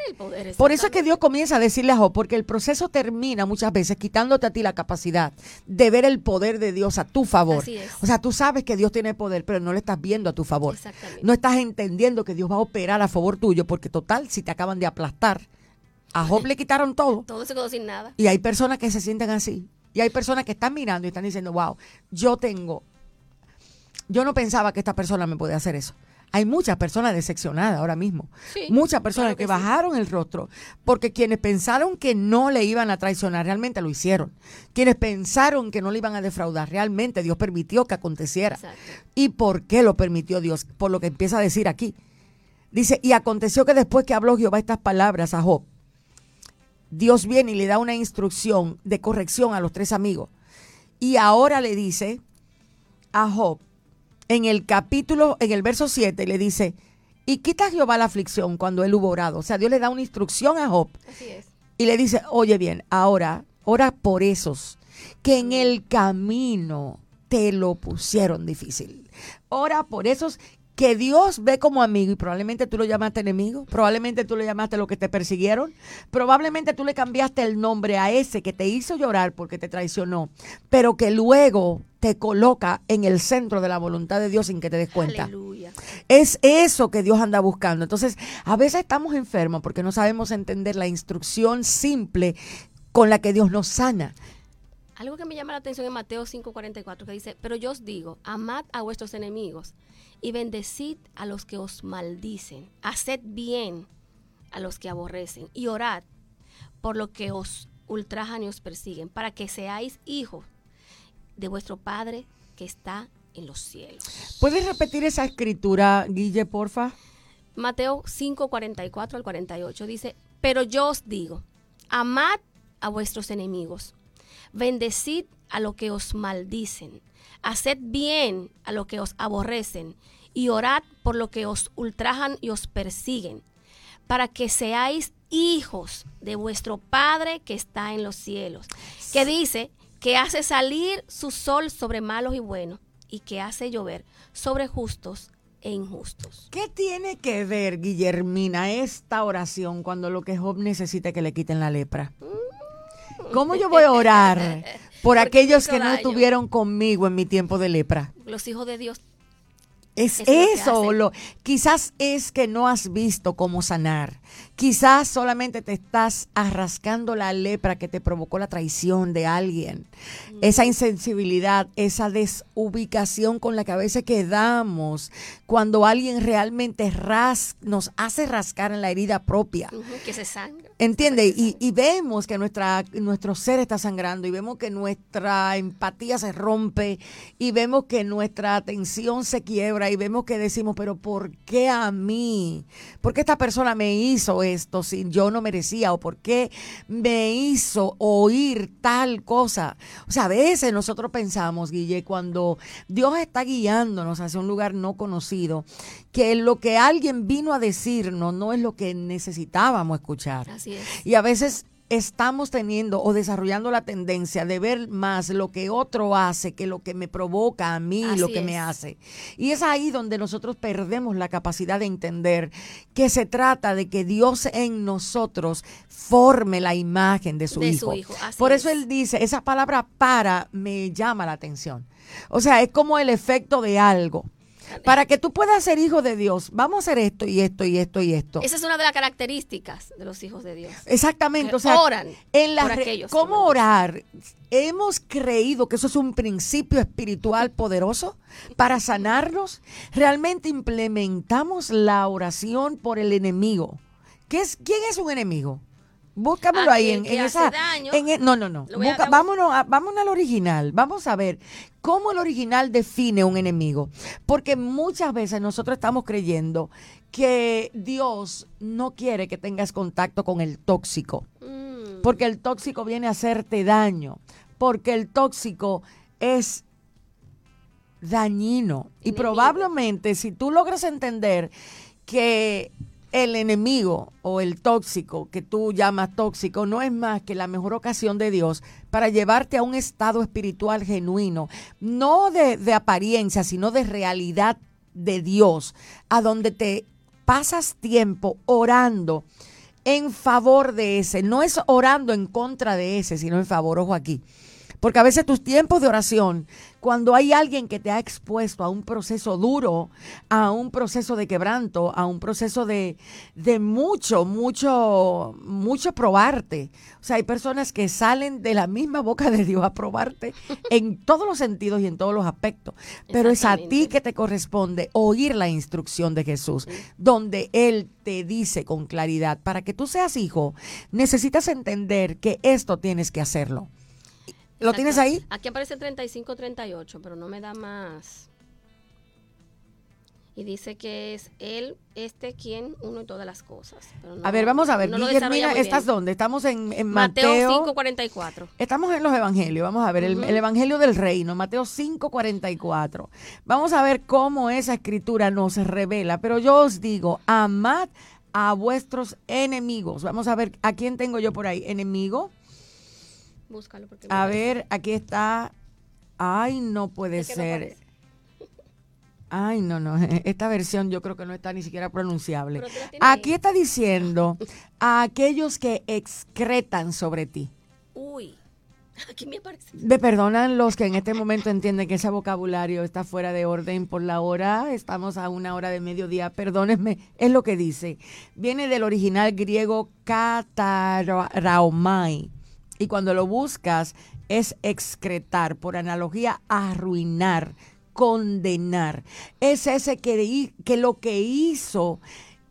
Por eso es que Dios comienza a decirle a Job, porque el proceso termina muchas veces quitándote a ti la capacidad de ver el poder de Dios a tu favor. O sea, tú sabes que Dios tiene poder, pero no lo estás viendo a tu favor. No estás entendiendo que Dios va a operar a favor tuyo, porque total, si te acaban de aplastar, a Job le quitaron todo. *laughs* Todo se quedó sin nada. Y hay personas que se sienten así. Y hay personas que están mirando y están diciendo, wow, yo tengo, yo no pensaba que esta persona me podía hacer eso hay muchas personas decepcionadas ahora mismo. muchas personas que, bajaron el rostro porque quienes pensaron que no le iban a traicionar realmente lo hicieron. Quienes pensaron que no le iban a defraudar realmente Dios permitió que aconteciera. ¿Y por qué lo permitió Dios? Por lo que empieza a decir aquí. Dice, y aconteció que después que habló Jehová estas palabras a Job, Dios viene y le da una instrucción de corrección a los tres amigos. Y ahora le dice a Job, en el capítulo, en el verso 7, le dice, y quita Jehová la aflicción cuando él hubo orado. O sea, Dios le da una instrucción a Job. Así es. Y le dice, oye bien, ahora, ora por esos que en el camino te lo pusieron difícil. Ora por esos que Dios ve como amigo y probablemente tú lo llamaste enemigo, probablemente tú le llamaste lo que te persiguieron, probablemente tú le cambiaste el nombre a ese que te hizo llorar porque te traicionó, pero que luego te coloca en el centro de la voluntad de Dios sin que te des cuenta. Aleluya. Es eso que Dios anda buscando. Entonces, a veces estamos enfermos porque no sabemos entender la instrucción simple con la que Dios nos sana. Algo que me llama la atención en Mateo 5:44 que dice, pero yo os digo, amad a vuestros enemigos y bendecid a los que os maldicen, haced bien a los que aborrecen y orad por lo que os ultrajan y os persiguen, para que seáis hijos de vuestro Padre que está en los cielos. ¿Puedes repetir esa escritura, Guille, porfa? Mateo 5:44 al 48 dice, pero yo os digo, amad a vuestros enemigos Bendecid a lo que os maldicen. Haced bien a lo que os aborrecen. Y orad por lo que os ultrajan y os persiguen. Para que seáis hijos de vuestro Padre que está en los cielos. Que dice que hace salir su sol sobre malos y buenos y que hace llover sobre justos e injustos. ¿Qué tiene que ver, Guillermina, esta oración cuando lo que Job necesita es que le quiten la lepra? Mm. ¿Cómo yo voy a orar por aquellos que no estuvieron conmigo en mi tiempo de lepra? Los hijos de Dios es eso, lo, quizás es que no has visto cómo sanar. Quizás solamente te estás arrascando la lepra que te provocó la traición de alguien. Esa insensibilidad, esa desubicación con la que a veces quedamos cuando alguien realmente ras, nos hace rascar en la herida propia. que se sangra. ¿Entiende? Y, y, vemos que nuestra, nuestro ser está sangrando y vemos que nuestra empatía se rompe y vemos que nuestra atención se quiebra y vemos que decimos, pero ¿por qué a mí? ¿Por qué esta persona me hizo esto si yo no merecía? ¿O por qué me hizo oír tal cosa? O sea, a veces nosotros pensamos, Guille, cuando Dios está guiándonos hacia un lugar no conocido, que lo que alguien vino a decirnos no es lo que necesitábamos escuchar. Así es. Y a veces estamos teniendo o desarrollando la tendencia de ver más lo que otro hace que lo que me provoca a mí, lo que me hace. Y es ahí donde nosotros perdemos la capacidad de entender que se trata de que Dios en nosotros forme la imagen de su hijo. Por eso él dice, esa palabra para me llama la atención. O sea, es como el efecto de algo. Para que tú puedas ser hijo de Dios, vamos a hacer esto y esto y esto y esto. Esa es una de las características de los hijos de Dios. Exactamente. O sea, oran en la ¿Cómo orar? Hemos creído que eso es un principio espiritual poderoso para sanarnos. Realmente implementamos la oración por el enemigo. ¿Qué es, ¿Quién es un enemigo? Búscamelo ahí en, esa. E, no, no, no. vámonos, vámonos al original. Vamos a ver cómo el original define un enemigo. Porque muchas veces nosotros estamos creyendo que Dios no quiere que tengas contacto con el tóxico. Mm. Porque el tóxico viene a hacerte daño. Porque el tóxico es dañino. Y probablemente si tú logras entender que el enemigo o el tóxico que tú llamas tóxico no es más que la mejor ocasión de Dios para llevarte a un estado espiritual genuino, no de, apariencia, sino de realidad de Dios, a donde te pasas tiempo orando en favor de ese. No es orando en contra de ese, sino en favor, ojo aquí. Porque a veces tus tiempos de oración cuando hay alguien que te ha expuesto a un proceso duro, a un proceso de quebranto, a un proceso de, de mucho, mucho, mucho probarte. O sea, hay personas que salen de la misma boca de Dios a probarte *laughs* en todos los sentidos y en todos los aspectos. Pero es a ti que te corresponde oír la instrucción de Jesús, donde Él te dice con claridad, para que tú seas hijo, necesitas entender que esto tienes que hacerlo. ¿Lo tienes ahí? Aquí aparece 35-38, pero no me da más. Y dice que es él, este, quien, uno y todas las cosas. a ver, vamos a ver. No ¿estás dónde? Estamos en, Mateo, Mateo 5.44. Estamos en los evangelios. Vamos a ver, el, el, evangelio del reino, Mateo 5.44. Vamos a ver cómo esa escritura nos revela. Pero yo os digo, amad a vuestros enemigos. Vamos a ver, ¿a quién tengo yo por ahí? ¿Enemigo? Búscalo porque A ver, aquí está. Ay, no puede ser. Ay, no, no. *laughs* Esta versión yo creo que no está ni siquiera pronunciable. Aquí está diciendo a aquellos que excretan sobre ti. Uy. *laughs* Aquí me aparece. Me perdonan los que en este momento entienden que ese vocabulario está fuera de orden por la hora. Estamos a una hora de mediodía. Perdónenme, es lo que dice. Viene del original griego kataraomai y cuando lo buscas es excretar, por analogía, arruinar, condenar. Es ese que, lo que hizo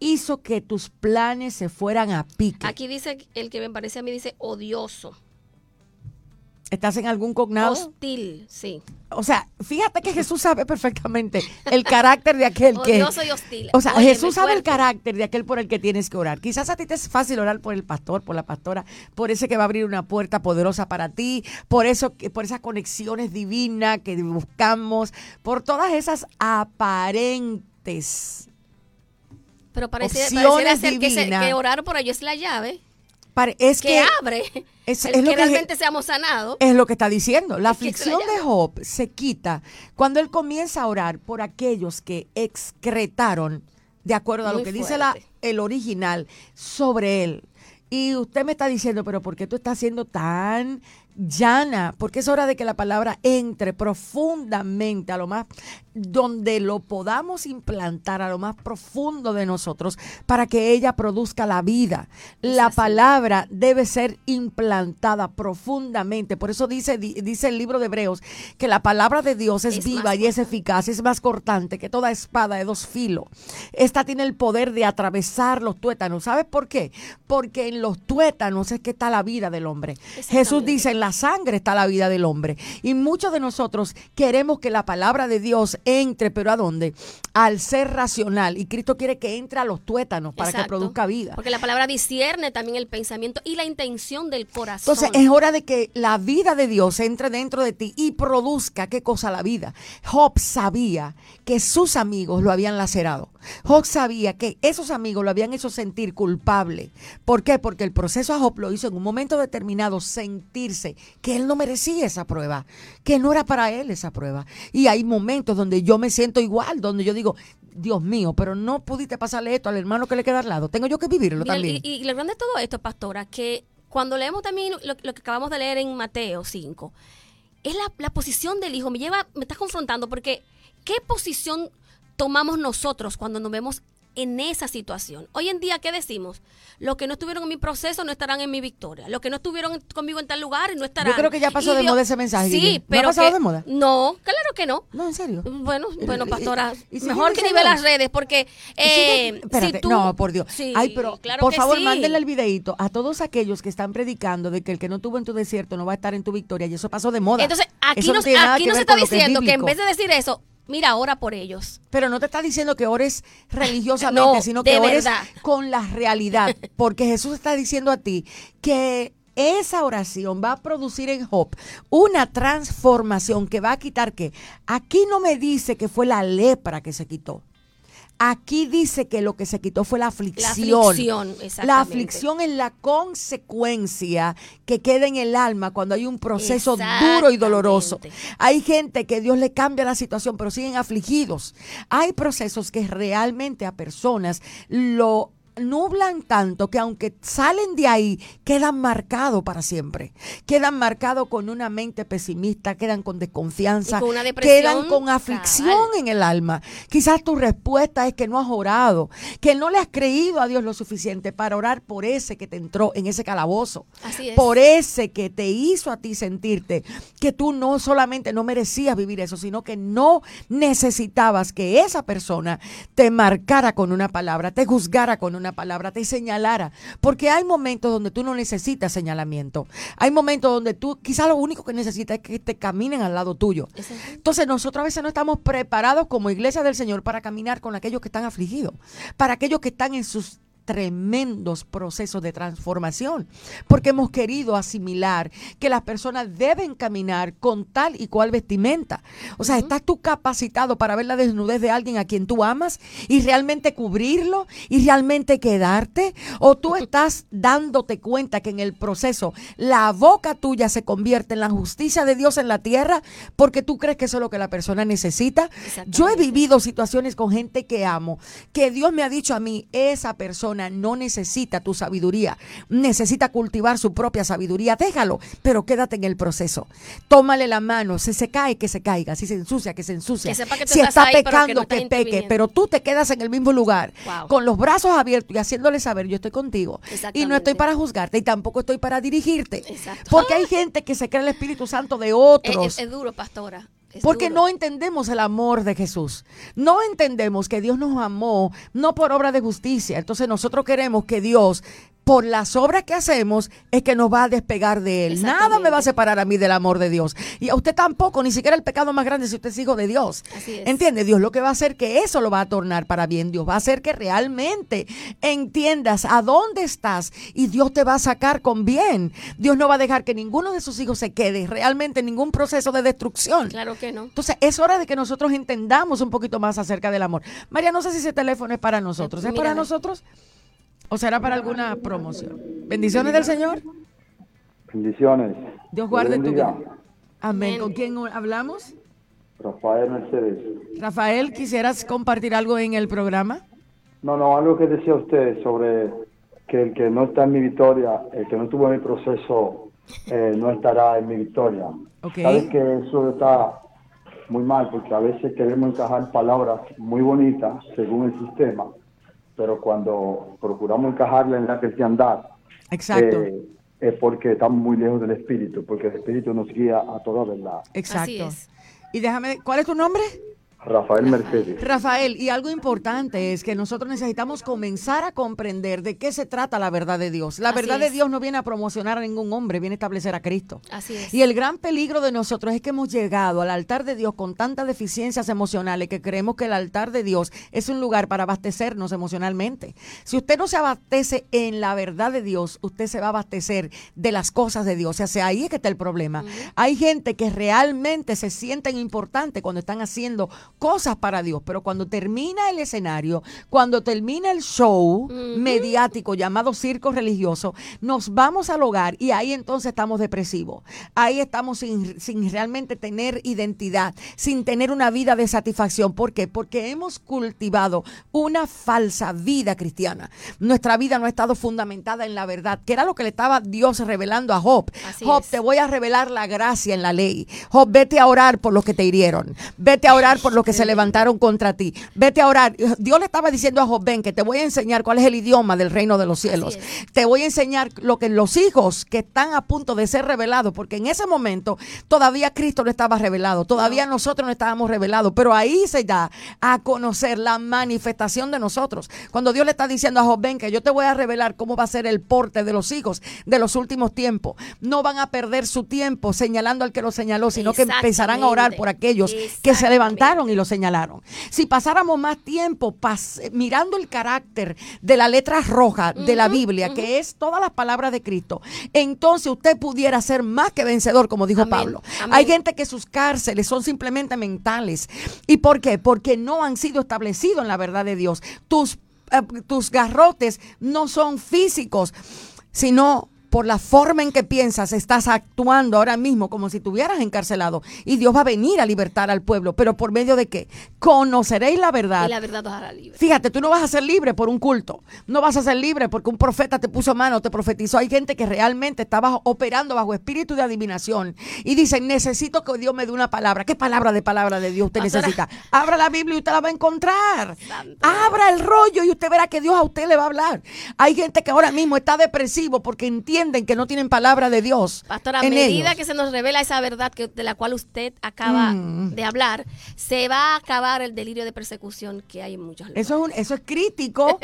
hizo que tus planes se fueran a pique. Aquí dice, el que me parece a mí dice odioso. ¿Estás en algún cognado? Hostil, sí. O sea, fíjate que Jesús sabe perfectamente el carácter de aquel que... Odioso y hostil. O sea, Jesús sabe el carácter de aquel por el que tienes que orar. Quizás a ti te es fácil orar por el pastor, por la pastora, por ese que va a abrir una puerta poderosa para ti, por eso, por esas conexiones divinas que buscamos, por todas esas aparentes Pero parece, pareciera ser que, que orar por ellos es la llave es que, abre es, el que, realmente seamos sanados. Es lo que está diciendo. La aflicción de Job se quita cuando él comienza a orar por aquellos que excretaron, de acuerdo a lo que dice la, el original, sobre él. Y usted me está diciendo, pero ¿por qué tú estás siendo tan llana? Porque es hora de que la palabra entre profundamente a lo más donde lo podamos implantar a lo más profundo de nosotros para que ella produzca la vida. La palabra debe ser implantada profundamente. Por eso dice, dice el libro de Hebreos que la palabra de Dios es, viva y es eficaz, es más cortante que toda espada de dos filos. Esta tiene el poder de atravesar los tuétanos. ¿Sabes por qué? Porque en los tuétanos es que está la vida del hombre. Jesús dice, en la sangre está la vida del hombre. Y muchos de nosotros queremos que la palabra de Dios entre, pero ¿a dónde? Al ser racional. Y Cristo quiere que entre a los tuétanos para que produzca vida. Porque la palabra discierne también el pensamiento y la intención del corazón. Entonces es hora de que la vida de Dios entre dentro de ti y produzca, ¿qué cosa la vida? Job sabía que sus amigos lo habían lacerado. Job sabía que esos amigos lo habían hecho sentir culpable. ¿Por qué? Porque el proceso a Job lo hizo en un momento determinado sentirse que él no merecía esa prueba, que no era para él esa prueba. Y hay momentos donde yo me siento igual, donde yo digo, Dios mío, pero no pudiste pasarle esto al hermano que le queda al lado. Tengo yo que vivirlo también. Y, lo grande de todo esto, pastora, que cuando leemos también lo, que acabamos de leer en Mateo 5, es la, la posición del hijo. Me lleva, me está confrontando porque ¿qué posición tomamos nosotros cuando nos vemos en esa situación. Hoy en día, ¿qué decimos? Los que no estuvieron en mi proceso no estarán en mi victoria. Los que no estuvieron conmigo en tal lugar no estarán. Yo creo que ya pasó de moda ese mensaje. Sí, pero. ¿No ha pasado de moda? No, claro que no. No, en serio. Bueno, bueno, pastora, mejor que nivel las redes, porque. Eh, espérate, no, por Dios. Ay, pero por favor, mándenle el videito a todos aquellos que están predicando de que el que no tuvo en tu desierto no va a estar en tu victoria, y eso pasó de moda. Entonces, aquí no, aquí no se está diciendo que en vez de decir eso, mira, ora por ellos. Pero no te está diciendo que ores *laughs* religiosamente, sino que ores con la realidad. *laughs* Porque Jesús está diciendo a ti que esa oración va a producir en Job una transformación que va a quitar que aquí no me dice que fue la lepra que se quitó. Aquí dice que lo que se quitó fue la aflicción. La aflicción, La aflicción es la consecuencia que queda en el alma cuando hay un proceso duro y doloroso. Hay gente que Dios le cambia la situación, pero siguen afligidos. Hay procesos que realmente a personas lo nublan tanto que aunque salen de ahí, quedan marcados para siempre. Quedan marcados con una mente pesimista, quedan con desconfianza, quedan con aflicción en el alma. Quizás tu respuesta es que no has orado, que no le has creído a Dios lo suficiente para orar por ese que te entró en ese calabozo. Por ese que te hizo a ti sentirte que tú no solamente no merecías vivir eso, sino que no necesitabas que esa persona te marcara con una palabra, te juzgara con una palabra, te señalara. Porque hay momentos donde tú no necesitas señalamiento. Hay momentos donde tú quizás lo único que necesitas es que te caminen al lado tuyo. Entonces nosotros a veces no estamos preparados como iglesia del Señor para caminar con aquellos que están afligidos, para aquellos que están en sus tremendos procesos de transformación, porque hemos querido asimilar que las personas deben caminar con tal y cual vestimenta. O sea, ¿estás tú capacitado para ver la desnudez de alguien a quien tú amas y realmente cubrirlo y realmente quedarte? ¿O tú estás dándote cuenta que en el proceso la boca tuya se convierte en la justicia de Dios en la tierra porque tú crees que eso es lo que la persona necesita? Yo he vivido situaciones con gente que amo, que Dios me ha dicho a mí, esa persona no necesita tu sabiduría, necesita cultivar su propia sabiduría, déjalo, pero quédate en el proceso. Tómale la mano, si se cae, que se caiga, si se ensucia, que se ensucia. si está pecando, que, peque, pero tú te quedas en el mismo lugar, con los brazos abiertos y haciéndole saber, yo estoy contigo. Y no estoy para juzgarte y tampoco estoy para dirigirte. Porque hay gente que se cree el Espíritu Santo de otros. es duro, pastora. Porque no entendemos el amor de Jesús. No entendemos que Dios nos amó no por obra de justicia. Entonces nosotros queremos que Dios por las obras que hacemos es que nos va a despegar de Él. Nada me va a separar a mí del amor de Dios. Y a usted tampoco, ni siquiera el pecado más grande si usted es hijo de Dios. ¿Entiende? Dios lo que va a hacer que eso lo va a tornar para bien. Dios va a hacer que realmente entiendas a dónde estás y Dios te va a sacar con bien. Dios no va a dejar que ninguno de sus hijos se quede realmente en ningún proceso de destrucción. Claro que no. Entonces es hora de que nosotros entendamos un poquito más acerca del amor. María, no sé si ese teléfono es para nosotros. ¿Es para nosotros? ¿O será para alguna promoción? Bendiciones del Señor. Bendiciones. Dios guarde tu vida. Amén. ¿Con quién hablamos? Rafael Mercedes. Rafael, ¿quisieras compartir algo en el programa? No, no, algo que decía usted sobre que el que no está en mi victoria, el que no estuvo en mi proceso, eh, no estará en mi victoria. Sabes que eso está muy mal porque a veces queremos encajar palabras muy bonitas según el sistema, pero cuando procuramos encajarla en la cristiandad, Exacto. Eh, es porque estamos muy lejos del Espíritu, porque el Espíritu nos guía a toda verdad. Exacto. Y déjame, ¿cuál es tu nombre? Rafael Mercedes. Rafael, y algo importante es que nosotros necesitamos comenzar a comprender de qué se trata la verdad de Dios. La verdad de Dios no viene a promocionar a ningún hombre, viene a establecer a Cristo. Así es. Y el gran peligro de nosotros es que hemos llegado al altar de Dios con tantas deficiencias emocionales que creemos que el altar de Dios es un lugar para abastecernos emocionalmente. Si usted no se abastece en la verdad de Dios, usted se va a abastecer de las cosas de Dios. O sea, ahí es que está el problema. Hay gente que realmente se sienten importantes cuando están haciendo cosas para Dios, pero cuando termina el escenario, cuando termina el show mediático llamado circo religioso, nos vamos al hogar y ahí entonces estamos depresivos. Ahí estamos sin, sin realmente tener identidad, sin tener una vida de satisfacción. ¿Por qué? Porque hemos cultivado una falsa vida cristiana. Nuestra vida no ha estado fundamentada en la verdad, que era lo que le estaba Dios revelando a Job. Job, te voy a revelar la gracia en la ley. Job, vete a orar por los que te hirieron. Vete a orar por los que se levantaron contra ti. Vete a orar. Dios le estaba diciendo a Job, ven, que te voy a enseñar cuál es el idioma del reino de los cielos. Te voy a enseñar lo que los hijos que están a punto de ser revelados, porque en ese momento todavía Cristo no estaba revelado, todavía nosotros no estábamos revelados, pero ahí se da a conocer la manifestación de nosotros. Cuando Dios le está diciendo a Job, ven, que yo te voy a revelar cómo va a ser el porte de los hijos de los últimos tiempos. No van a perder su tiempo señalando al que lo señaló, sino que empezarán a orar por aquellos que se levantaron y lo señalaron. Si pasáramos más tiempo mirando el carácter de la letra roja de la Biblia, que es todas las palabras de Cristo, entonces usted pudiera ser más que vencedor, como dijo Pablo. Hay gente que sus cárceles son simplemente mentales. ¿Y por qué? Porque no han sido establecidos en la verdad de Dios. Tus, eh, tus garrotes no son físicos, sino por la forma en que piensas, estás actuando ahora mismo como si estuvieras encarcelado. Y Dios va a venir a libertar al pueblo. ¿Pero por medio de qué? Conoceréis la verdad. Y la verdad os hará libre. Fíjate, tú no vas a ser libre por un culto. No vas a ser libre porque un profeta te puso mano, te profetizó. Hay gente que realmente estaba operando bajo espíritu de adivinación. Y dicen, necesito que Dios me dé una palabra. ¿Qué palabra de palabra de Dios usted necesita? Abra la Biblia y usted la va a encontrar. Abra el rollo y usted verá que Dios a usted le va a hablar. Hay gente que ahora mismo está depresivo porque entiende que no tienen palabra de Dios. Pastora, a medida que se nos revela esa verdad que, de la cual usted acaba mm. de hablar, se va a acabar el delirio de persecución que hay en muchos lugares. Eso es, eso es crítico.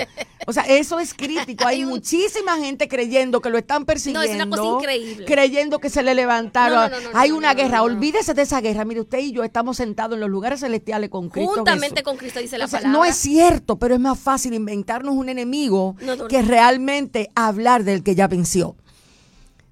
o sea, eso es crítico. *laughs* Hay, muchísima gente creyendo que lo están persiguiendo. No, es una cosa increíble. Creyendo que se le levantaron. hay una guerra. Olvídese de esa guerra. Mire, usted y yo estamos sentados en los lugares celestiales con Cristo. Juntamente con Cristo, dice la palabra. No es cierto, pero es más fácil inventarnos un enemigo que realmente hablar del que ya venció.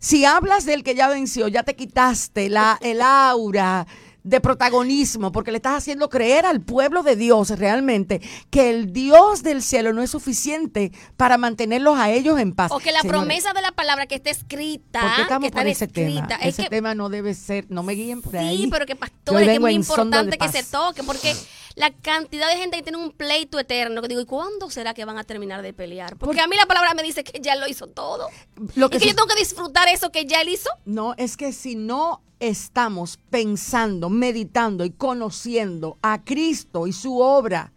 Si hablas del que ya venció, ya te quitaste la, el aura de protagonismo, porque le estás haciendo creer al pueblo de Dios realmente que el Dios del cielo no es suficiente para mantenerlos a ellos en paz. O que la promesa de la palabra que está escrita, que está ese tema? ese tema no debe ser, no me guíen por ahí. Sí, pero que pastores, que es muy importante que se toque, porque la cantidad de gente que tiene un pleito eterno, que digo, ¿y cuándo será que van a terminar de pelear? Porque a mí la palabra me dice que ya lo hizo todo. Lo que, ¿Y que yo tengo que disfrutar eso que ya él hizo. No, es que si no estamos pensando, meditando y conociendo a Cristo y su obra,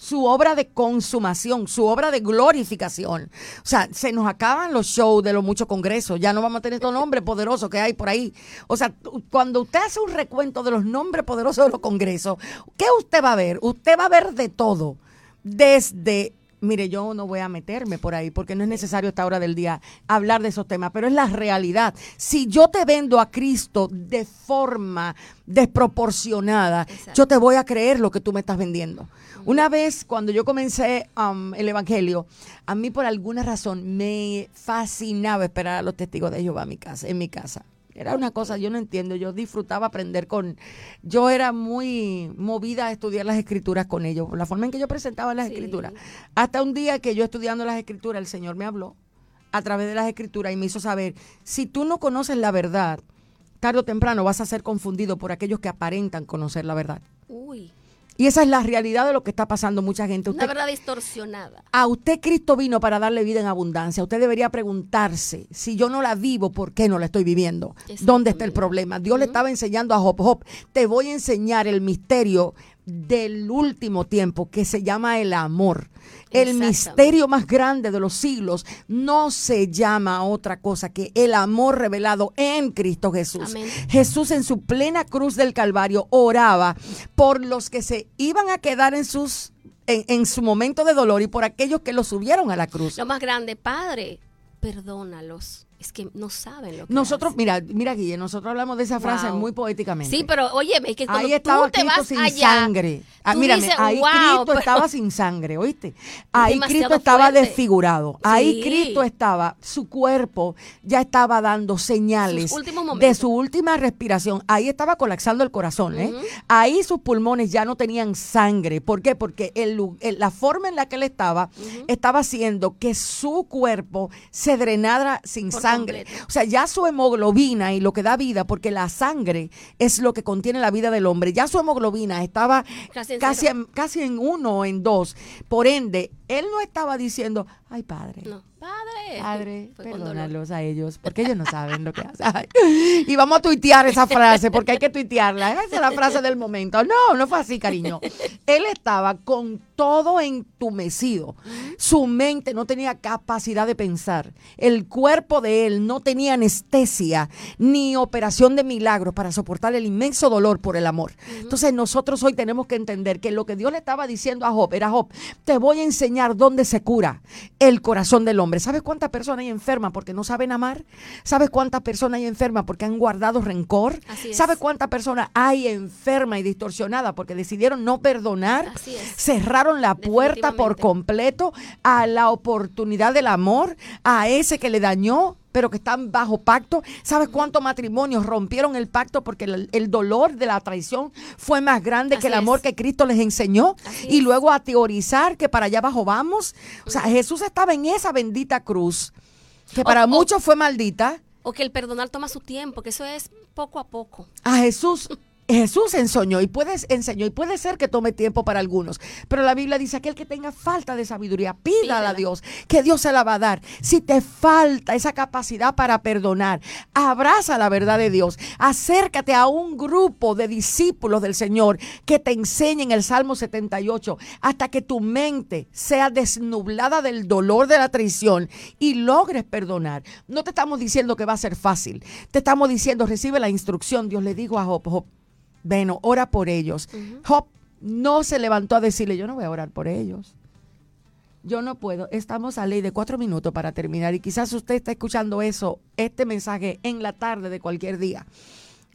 su obra de consumación, su obra de glorificación. O sea, se nos acaban los shows de los muchos congresos, ya no vamos a tener estos nombres poderosos que hay por ahí. O sea, cuando usted hace un recuento de los nombres poderosos de los congresos, ¿qué usted va a ver? Usted va a ver de todo, desde mire, yo no voy a meterme por ahí porque no es necesario a esta hora del día hablar de esos temas, pero es la realidad. Si yo te vendo a Cristo de forma desproporcionada, yo te voy a creer lo que tú me estás vendiendo. Una vez cuando yo comencé um, el Evangelio, a mí por alguna razón me fascinaba esperar a los testigos de Jehová en mi casa. En mi casa Era una cosa, yo no entiendo, yo disfrutaba aprender con, yo era muy movida a estudiar las escrituras con ellos, la forma en que yo presentaba las escrituras. Hasta un día que yo estudiando las escrituras, el Señor me habló a través de las escrituras y me hizo saber, si tú no conoces la verdad, tarde o temprano vas a ser confundido por aquellos que aparentan conocer la verdad. Uy. Y esa es la realidad de lo que está pasando mucha gente. Usted, Una verdad distorsionada. A usted Cristo vino para darle vida en abundancia. Usted debería preguntarse, si yo no la vivo, ¿por qué no la estoy viviendo? ¿Dónde está el problema? Dios le estaba enseñando a Job, Job, te voy a enseñar el misterio del último tiempo que se llama el amor. El misterio más grande de los siglos no se llama otra cosa que el amor revelado en Cristo Jesús. Jesús en su plena cruz del Calvario oraba por los que se iban a quedar en sus en, en su momento de dolor y por aquellos que los subieron a la cruz. Lo más grande, Padre, perdónalos es que no saben lo que Nosotros, mira, mira Guille, nosotros hablamos de esa frase muy poéticamente. Sí, pero oye, es que cuando ahí estaba tú te Cristo sin sangre. Ah, mírame, ahí Cristo estaba *laughs* sin sangre, ¿oíste? Ahí Cristo estaba desfigurado. Ahí Cristo estaba, su cuerpo ya estaba dando señales de su última respiración. Ahí estaba colapsando el corazón, ¿eh? Ahí sus pulmones ya no tenían sangre. ¿Por qué? Porque el, la forma en la que él estaba estaba haciendo que su cuerpo se drenara sin sangre o sea, ya su hemoglobina y lo que da vida, porque la sangre es lo que contiene la vida del hombre, ya su hemoglobina estaba casi en, casi casi en uno o en dos. Por ende, él no estaba diciendo, ay padre. Padre. Padre, perdónalos a ellos, porque ellos no saben lo que hacen. Y vamos a tuitear esa frase, porque hay que tuitearla. Esa es la frase del momento. No, no fue así, cariño. Él estaba con todo entumecido. Su mente no tenía capacidad de pensar. El cuerpo de él no tenía anestesia ni operación de milagros para soportar el inmenso dolor por el amor. Entonces nosotros hoy tenemos que entender que lo que Dios le estaba diciendo a Job era, Job, te voy a enseñar dónde se cura el corazón del hombre. ¿Sabes cuántas personas hay enfermas porque no saben amar? ¿Sabes cuántas personas hay enfermas porque han guardado rencor? ¿Sabes cuántas personas hay enfermas y distorsionadas porque decidieron no perdonar? Cerraron la puerta por completo a la oportunidad del amor, a ese que le dañó, pero que están bajo pacto. ¿Sabes cuántos matrimonios rompieron el pacto porque el, dolor de la traición fue más grande que el amor que Cristo les enseñó? y luego a teorizar que para allá abajo vamos. O sea, Jesús estaba en esa bendita cruz, que para muchos fue maldita. O que el perdonar toma su tiempo, que eso es poco a poco. A Jesús Jesús enseñó y puede, enseñó y puede ser que tome tiempo para algunos, pero la Biblia dice aquel que tenga falta de sabiduría, pídala, a Dios, que Dios se la va a dar. Si te falta esa capacidad para perdonar, abraza la verdad de Dios, acércate a un grupo de discípulos del Señor que te enseñen el Salmo 78 hasta que tu mente sea desnublada del dolor de la traición y logres perdonar. No te estamos diciendo que va a ser fácil, te estamos diciendo recibe la instrucción. Dios le dijo a Job, Job bueno, ora por ellos. Job no se levantó a decirle, yo no voy a orar por ellos. Yo no puedo. Estamos a ley de cuatro minutos para terminar y quizás usted está escuchando eso, este mensaje en la tarde de cualquier día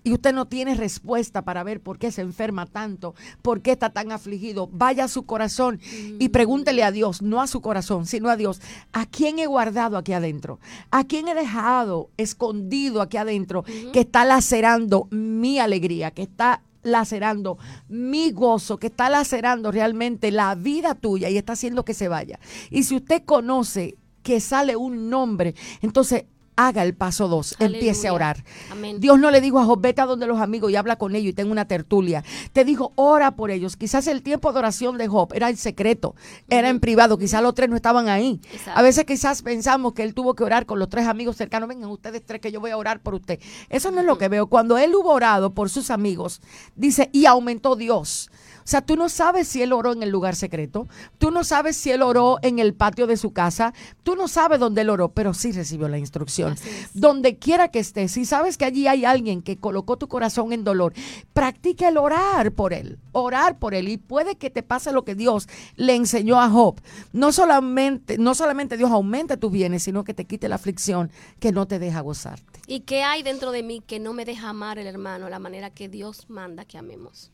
y usted no tiene respuesta para ver por qué se enferma tanto, por qué está tan afligido, vaya a su corazón y pregúntele a Dios, no a su corazón, sino a Dios, ¿a quién he guardado aquí adentro? ¿A quién he dejado escondido aquí adentro que está lacerando mi alegría, que está lacerando mi gozo, que está lacerando realmente la vida tuya y está haciendo que se vaya? Y si usted conoce que sale un nombre, entonces haga el paso dos, empiece a orar. Dios no le dijo a Job, vete a donde los amigos y habla con ellos y tenga una tertulia. Te dijo, ora por ellos. Quizás el tiempo de oración de Job era en secreto, era en privado, quizás los tres no estaban ahí. A veces quizás pensamos que él tuvo que orar con los tres amigos cercanos, vengan ustedes tres que yo voy a orar por usted. Eso no es lo que veo. Cuando él hubo orado por sus amigos, dice, y aumentó Dios. O sea, tú no sabes si él oró en el lugar secreto, tú no sabes si él oró en el patio de su casa, tú no sabes dónde él oró, pero sí recibió la instrucción. Donde quiera que estés, si sabes que allí hay alguien que colocó tu corazón en dolor, practica el orar por él, orar por él y puede que te pase lo que Dios le enseñó a Job. No solamente, no solamente Dios aumente tus bienes, sino que te quite la aflicción que no te deja gozarte. ¿Y qué hay dentro de mí que no me deja amar el hermano la manera que Dios manda que amemos?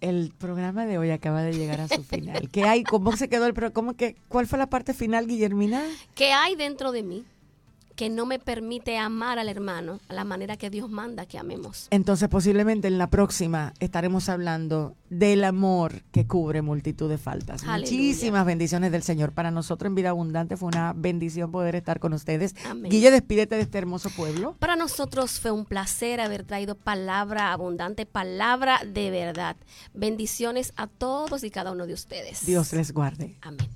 El programa de hoy acaba de llegar a su final. ¿Qué hay? ¿Cómo se quedó el programa? ¿Cómo que, ¿Cuál fue la parte final, Guillermina? ¿Qué hay dentro de mí que no me permite amar al hermano a la manera que Dios manda que amemos. Entonces posiblemente en la próxima estaremos hablando del amor que cubre multitud de faltas. Muchísimas bendiciones del Señor. Para nosotros en Vida Abundante fue una bendición poder estar con ustedes. Guille, despídete de este hermoso pueblo. Para nosotros fue un placer haber traído palabra abundante, palabra de verdad. Bendiciones a todos y cada uno de ustedes. Dios les guarde. Amén.